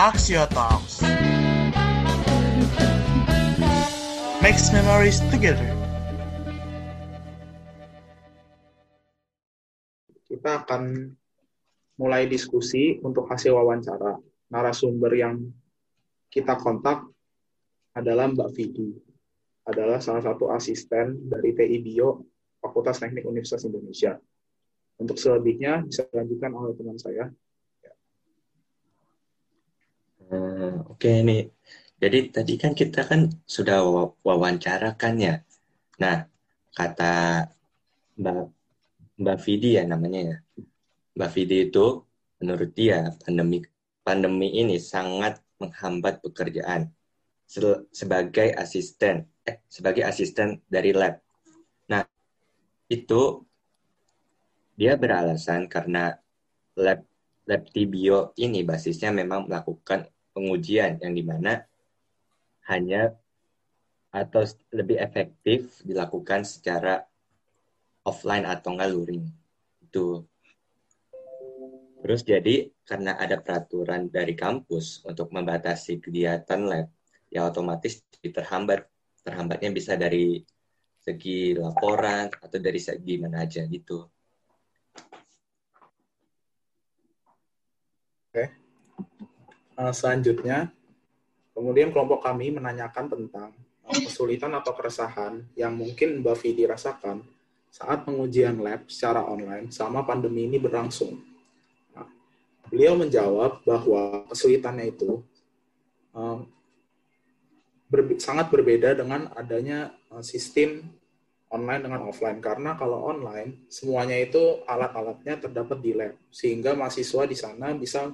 Axio Talks. Makes memories together. Kita akan mulai diskusi untuk hasil wawancara. Narasumber yang kita kontak adalah Mbak Vidi. Adalah salah satu asisten dari TI Bio Fakultas Teknik Universitas Indonesia. Untuk selebihnya bisa dilanjutkan oleh teman saya. Uh, Oke okay, nih, jadi tadi kan kita kan sudah wawancara kan ya. Nah, kata Mbak Mbak Vidi ya namanya ya. Mbak Vidi itu menurut dia pandemi pandemi ini sangat menghambat pekerjaan sebagai asisten eh, sebagai asisten dari lab. Nah, itu dia beralasan karena lab lab Tibio ini basisnya memang melakukan pengujian yang di mana hanya atau lebih efektif dilakukan secara offline atau enggak luring. Itu. Terus jadi karena ada peraturan dari kampus untuk membatasi kegiatan lab ya otomatis terhambat. Terhambatnya bisa dari segi laporan atau dari segi mana aja gitu. Oke uh, selanjutnya Kemudian kelompok kami menanyakan tentang eh, kesulitan atau keresahan yang mungkin Mbak Vidi rasakan saat pengujian lab secara online selama pandemi ini berlangsung. Nah, beliau menjawab bahwa kesulitannya itu uh, ber sangat berbeda dengan adanya uh, sistem online dengan offline karena kalau online semuanya itu alat-alatnya terdapat di lab sehingga mahasiswa di sana bisa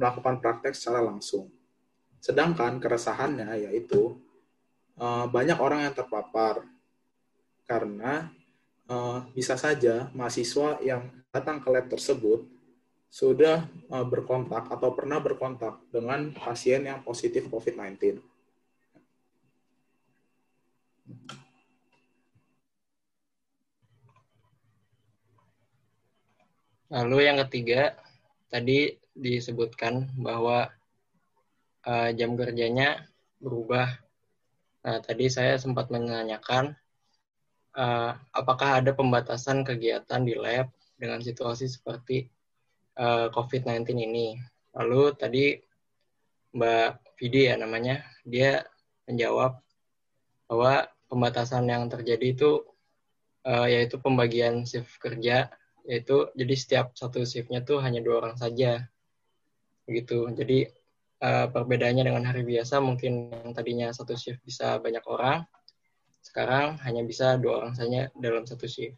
melakukan praktek secara langsung. Sedangkan keresahannya yaitu uh, banyak orang yang terpapar karena uh, bisa saja mahasiswa yang datang ke lab tersebut sudah uh, berkontak atau pernah berkontak dengan pasien yang positif COVID-19. Lalu yang ketiga, tadi disebutkan bahwa uh, jam kerjanya berubah. Nah, tadi saya sempat menanyakan uh, apakah ada pembatasan kegiatan di lab dengan situasi seperti uh, eh, COVID-19 ini. Lalu tadi Mbak Vidi ya namanya, dia menjawab bahwa pembatasan yang terjadi itu uh, yaitu pembagian shift kerja, yaitu jadi setiap satu shiftnya tuh hanya dua orang saja, begitu. Jadi uh, perbedaannya dengan hari biasa mungkin yang tadinya satu shift bisa banyak orang, sekarang hanya bisa dua orang saja dalam satu shift.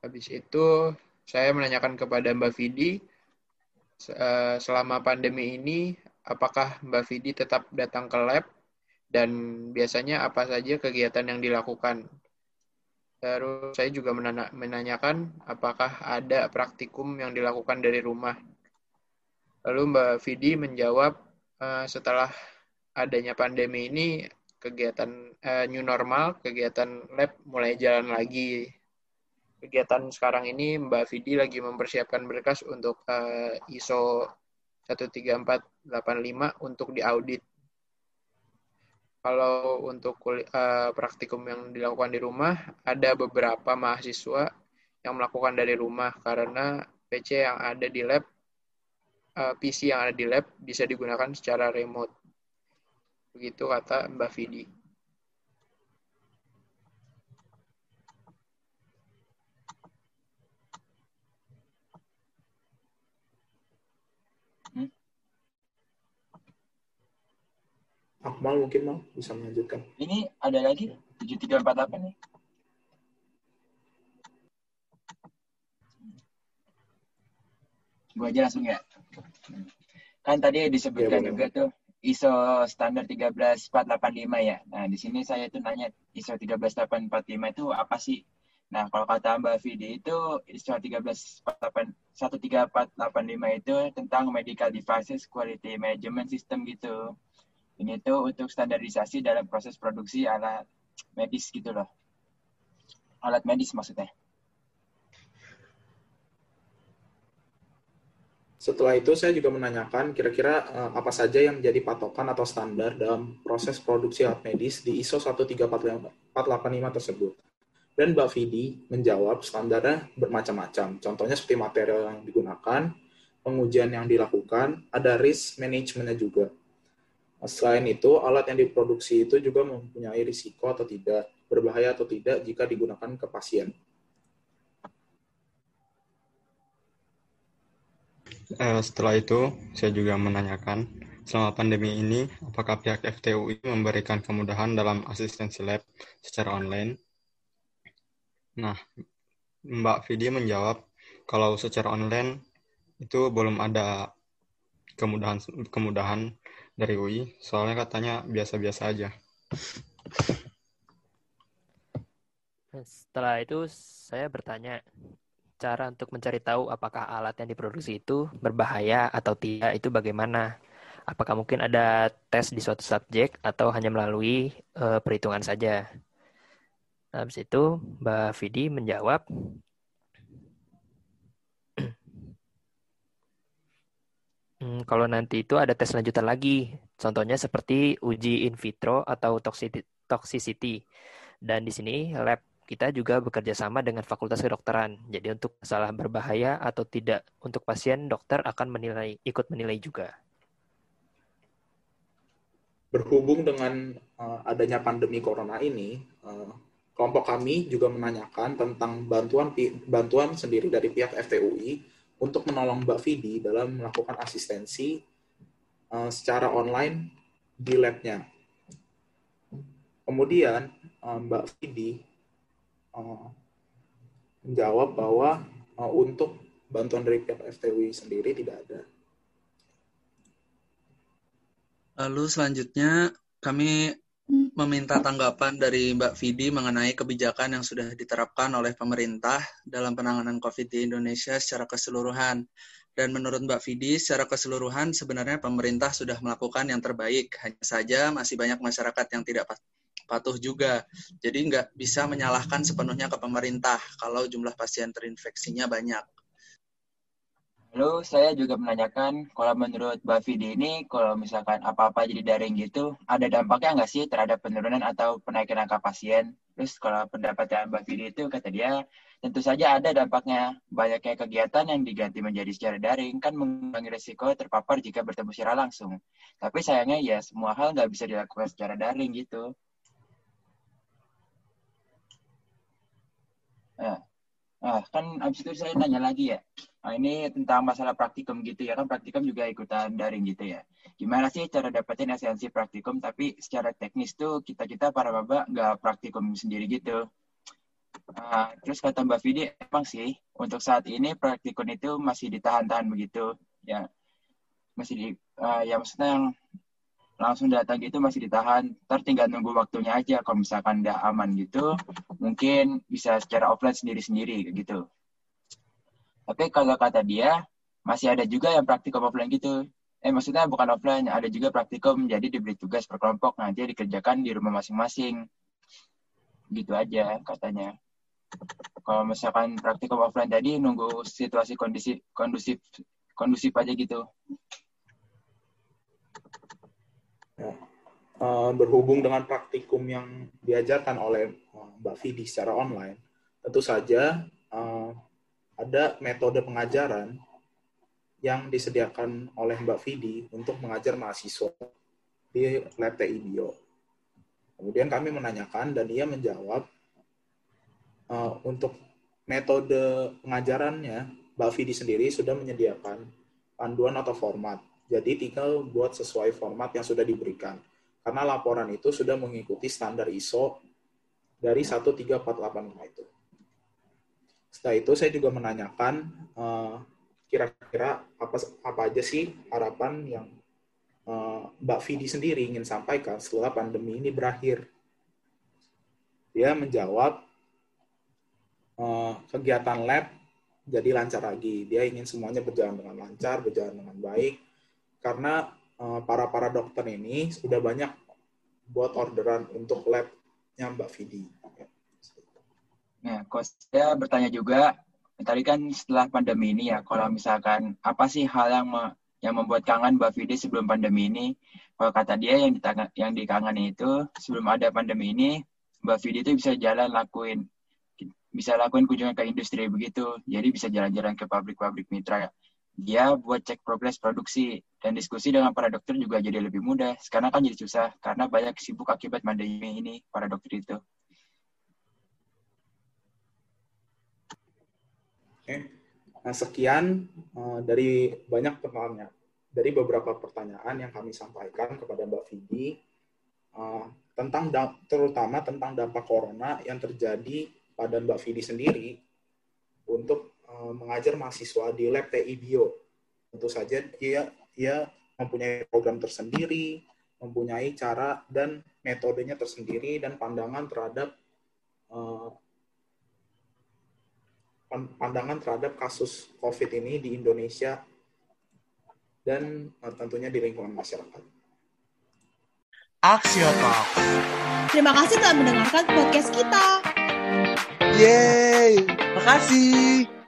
Habis itu saya menanyakan kepada Mbak Vidi, eh, selama pandemi ini apakah Mbak Vidi tetap datang ke lab dan biasanya apa saja kegiatan yang dilakukan Terus saya juga menanyakan apakah ada praktikum yang dilakukan dari rumah. Lalu Mbak Vidi menjawab uh, setelah adanya pandemi ini kegiatan uh, new normal, kegiatan lab mulai jalan lagi. Kegiatan sekarang ini Mbak Vidi lagi mempersiapkan berkas untuk uh, ISO 13485 untuk diaudit kalau untuk uh, praktikum yang dilakukan di rumah, ada beberapa mahasiswa yang melakukan dari rumah karena PC yang ada di lab, uh, eh, PC yang ada di lab bisa digunakan secara remote. Begitu kata Mbak Vidi. Akmal mungkin mau bisa melanjutkan. Ini ada lagi 7348 nih. Gue aja langsung ya. Kan tadi disebutkan ya, juga tuh ISO standar 13485 ya. Nah, di sini saya tuh nanya ISO 13845 itu apa sih? Nah, kalau kata Mbak Vidi itu ISO 13485 itu tentang medical devices quality management system gitu ini tuh untuk standarisasi dalam proses produksi alat medis gitu loh. Alat medis maksudnya. Setelah itu saya juga menanyakan kira-kira eh, apa saja yang menjadi patokan atau standar dalam proses produksi alat medis di ISO 13485 tersebut. Dan Mbak Vidi menjawab standarnya bermacam-macam. Contohnya seperti material yang digunakan, pengujian yang dilakukan, ada risk manajemennya juga. Selain itu, alat yang diproduksi itu juga mempunyai risiko atau tidak, berbahaya atau tidak jika digunakan ke pasien. Uh, setelah itu, saya juga menanyakan, selama pandemi ini, apakah pihak FTUI memberikan kemudahan dalam asistensi lab secara online? Nah, Mbak Vidi menjawab, kalau secara online itu belum ada kemudahan kemudahan dari UI, soalnya katanya biasa-biasa aja. Setelah itu saya bertanya, cara untuk mencari tahu apakah alat yang diproduksi itu berbahaya atau tidak itu bagaimana? Apakah mungkin ada tes di suatu subjek atau hanya melalui uh, perhitungan saja? Habis itu Mbak Vidi menjawab, hmm, kalau nanti itu ada tes lanjutan lagi, contohnya seperti uji in vitro atau toxicity. Dan di sini lab kita juga bekerja sama dengan Fakultas Kedokteran. Jadi untuk masalah berbahaya atau tidak untuk pasien, dokter akan menilai ikut menilai juga. Berhubung dengan uh, adanya pandemi corona ini, uh, kelompok kami juga menanyakan tentang bantuan bantuan sendiri dari pihak FTUI untuk menolong Mbak Vidi dalam melakukan asistensi uh, secara online di labnya. Kemudian uh, Mbak Vidi uh, menjawab bahwa uh, untuk bantuan dari pihak FTW sendiri tidak ada. Lalu selanjutnya kami meminta tanggapan dari Mbak Vidi mengenai kebijakan yang sudah diterapkan oleh pemerintah dalam penanganan COVID di Indonesia secara keseluruhan. Dan menurut Mbak Vidi, secara keseluruhan sebenarnya pemerintah sudah melakukan yang terbaik. Hanya saja masih banyak masyarakat yang tidak patuh juga. Jadi nggak bisa menyalahkan sepenuhnya ke pemerintah kalau jumlah pasien terinfeksinya banyak. Lalu saya juga menanyakan, kalau menurut Mbak Vidi ini, kalau misalkan apa-apa jadi daring gitu, ada dampaknya nggak sih terhadap penurunan atau penaikan angka pasien? Terus kalau pendapatnya Mbak Vidi itu, kata dia, tentu saja ada dampaknya. Banyaknya kegiatan yang diganti menjadi secara daring kan mengurangi risiko terpapar jika bertemu secara langsung. Tapi sayangnya ya semua hal nggak bisa dilakukan secara daring gitu. Nah, nah, kan abis itu saya nanya lagi ya. Nah, ini tentang masalah praktikum gitu ya kan praktikum juga ikutan daring gitu ya. Gimana sih cara dapetin esensi praktikum tapi secara teknis tuh kita kita para bapak nggak praktikum sendiri gitu. Nah, terus kata Mbak Vidi emang sih untuk saat ini praktikum itu masih ditahan-tahan begitu ya masih di uh, ya maksudnya yang langsung datang gitu masih ditahan ntar tinggal nunggu waktunya aja kalau misalkan udah aman gitu mungkin bisa secara offline sendiri-sendiri gitu. Tapi kalau kata dia masih ada juga yang praktikum offline gitu. Eh maksudnya bukan offline ada juga praktikum jadi diberi tugas per kelompok. Nanti dikerjakan di rumah masing-masing. Gitu aja katanya. Kalau misalkan praktikum offline tadi nunggu situasi kondisi kondusif kondusif aja gitu. Ya. Uh, berhubung dengan praktikum yang diajarkan oleh uh, Mbak Vidi secara online, tentu saja uh, ada metode pengajaran yang disediakan oleh Mbak Vidi untuk mengajar mahasiswa di lab TI Bio. Kemudian kami menanyakan dan ia menjawab untuk metode pengajarannya Mbak Vidi sendiri sudah menyediakan panduan atau format jadi tinggal buat sesuai format yang sudah diberikan. Karena laporan itu sudah mengikuti standar ISO dari 13485 itu. Setelah itu saya juga menanyakan eh, kira-kira apa apa aja sih harapan yang uh, Mbak Vidi sendiri ingin sampaikan setelah pandemi ini berakhir. Dia menjawab uh, kegiatan lab jadi lancar lagi. Dia ingin semuanya berjalan dengan lancar, berjalan dengan baik, karena para para dokter ini sudah banyak buat orderan untuk labnya Mbak Vidi. Nah, kok saya bertanya juga tadi kan setelah pandemi ini ya, kalau misalkan apa sih hal yang me- yang membuat kangen Mbak Vidi sebelum pandemi ini? Kalau kata dia yang ditang- yang dikangeni itu sebelum ada pandemi ini, Mbak Vidi itu bisa jalan lakuin bisa lakuin kunjungan ke industri begitu. Jadi bisa jalan-jalan ke pabrik-pabrik mitra. Dia buat cek progres produksi dan diskusi dengan para dokter juga jadi lebih mudah. Sekarang kan jadi susah karena banyak sibuk akibat pandemi ini para dokter itu. Oke. Nah, sekian uh, dari banyak pertanyaan, dari beberapa pertanyaan yang kami sampaikan kepada Mbak Vidi uh, tentang terutama tentang dampak corona yang terjadi pada Mbak Vidi sendiri untuk uh, mengajar mahasiswa di lab TI Bio. Tentu saja dia dia mempunyai program tersendiri, mempunyai cara dan metodenya tersendiri dan pandangan terhadap uh, pandangan terhadap kasus COVID ini di Indonesia dan uh, tentunya di lingkungan masyarakat. Aksio Talk. Terima kasih telah mendengarkan podcast kita. Yeay, makasih.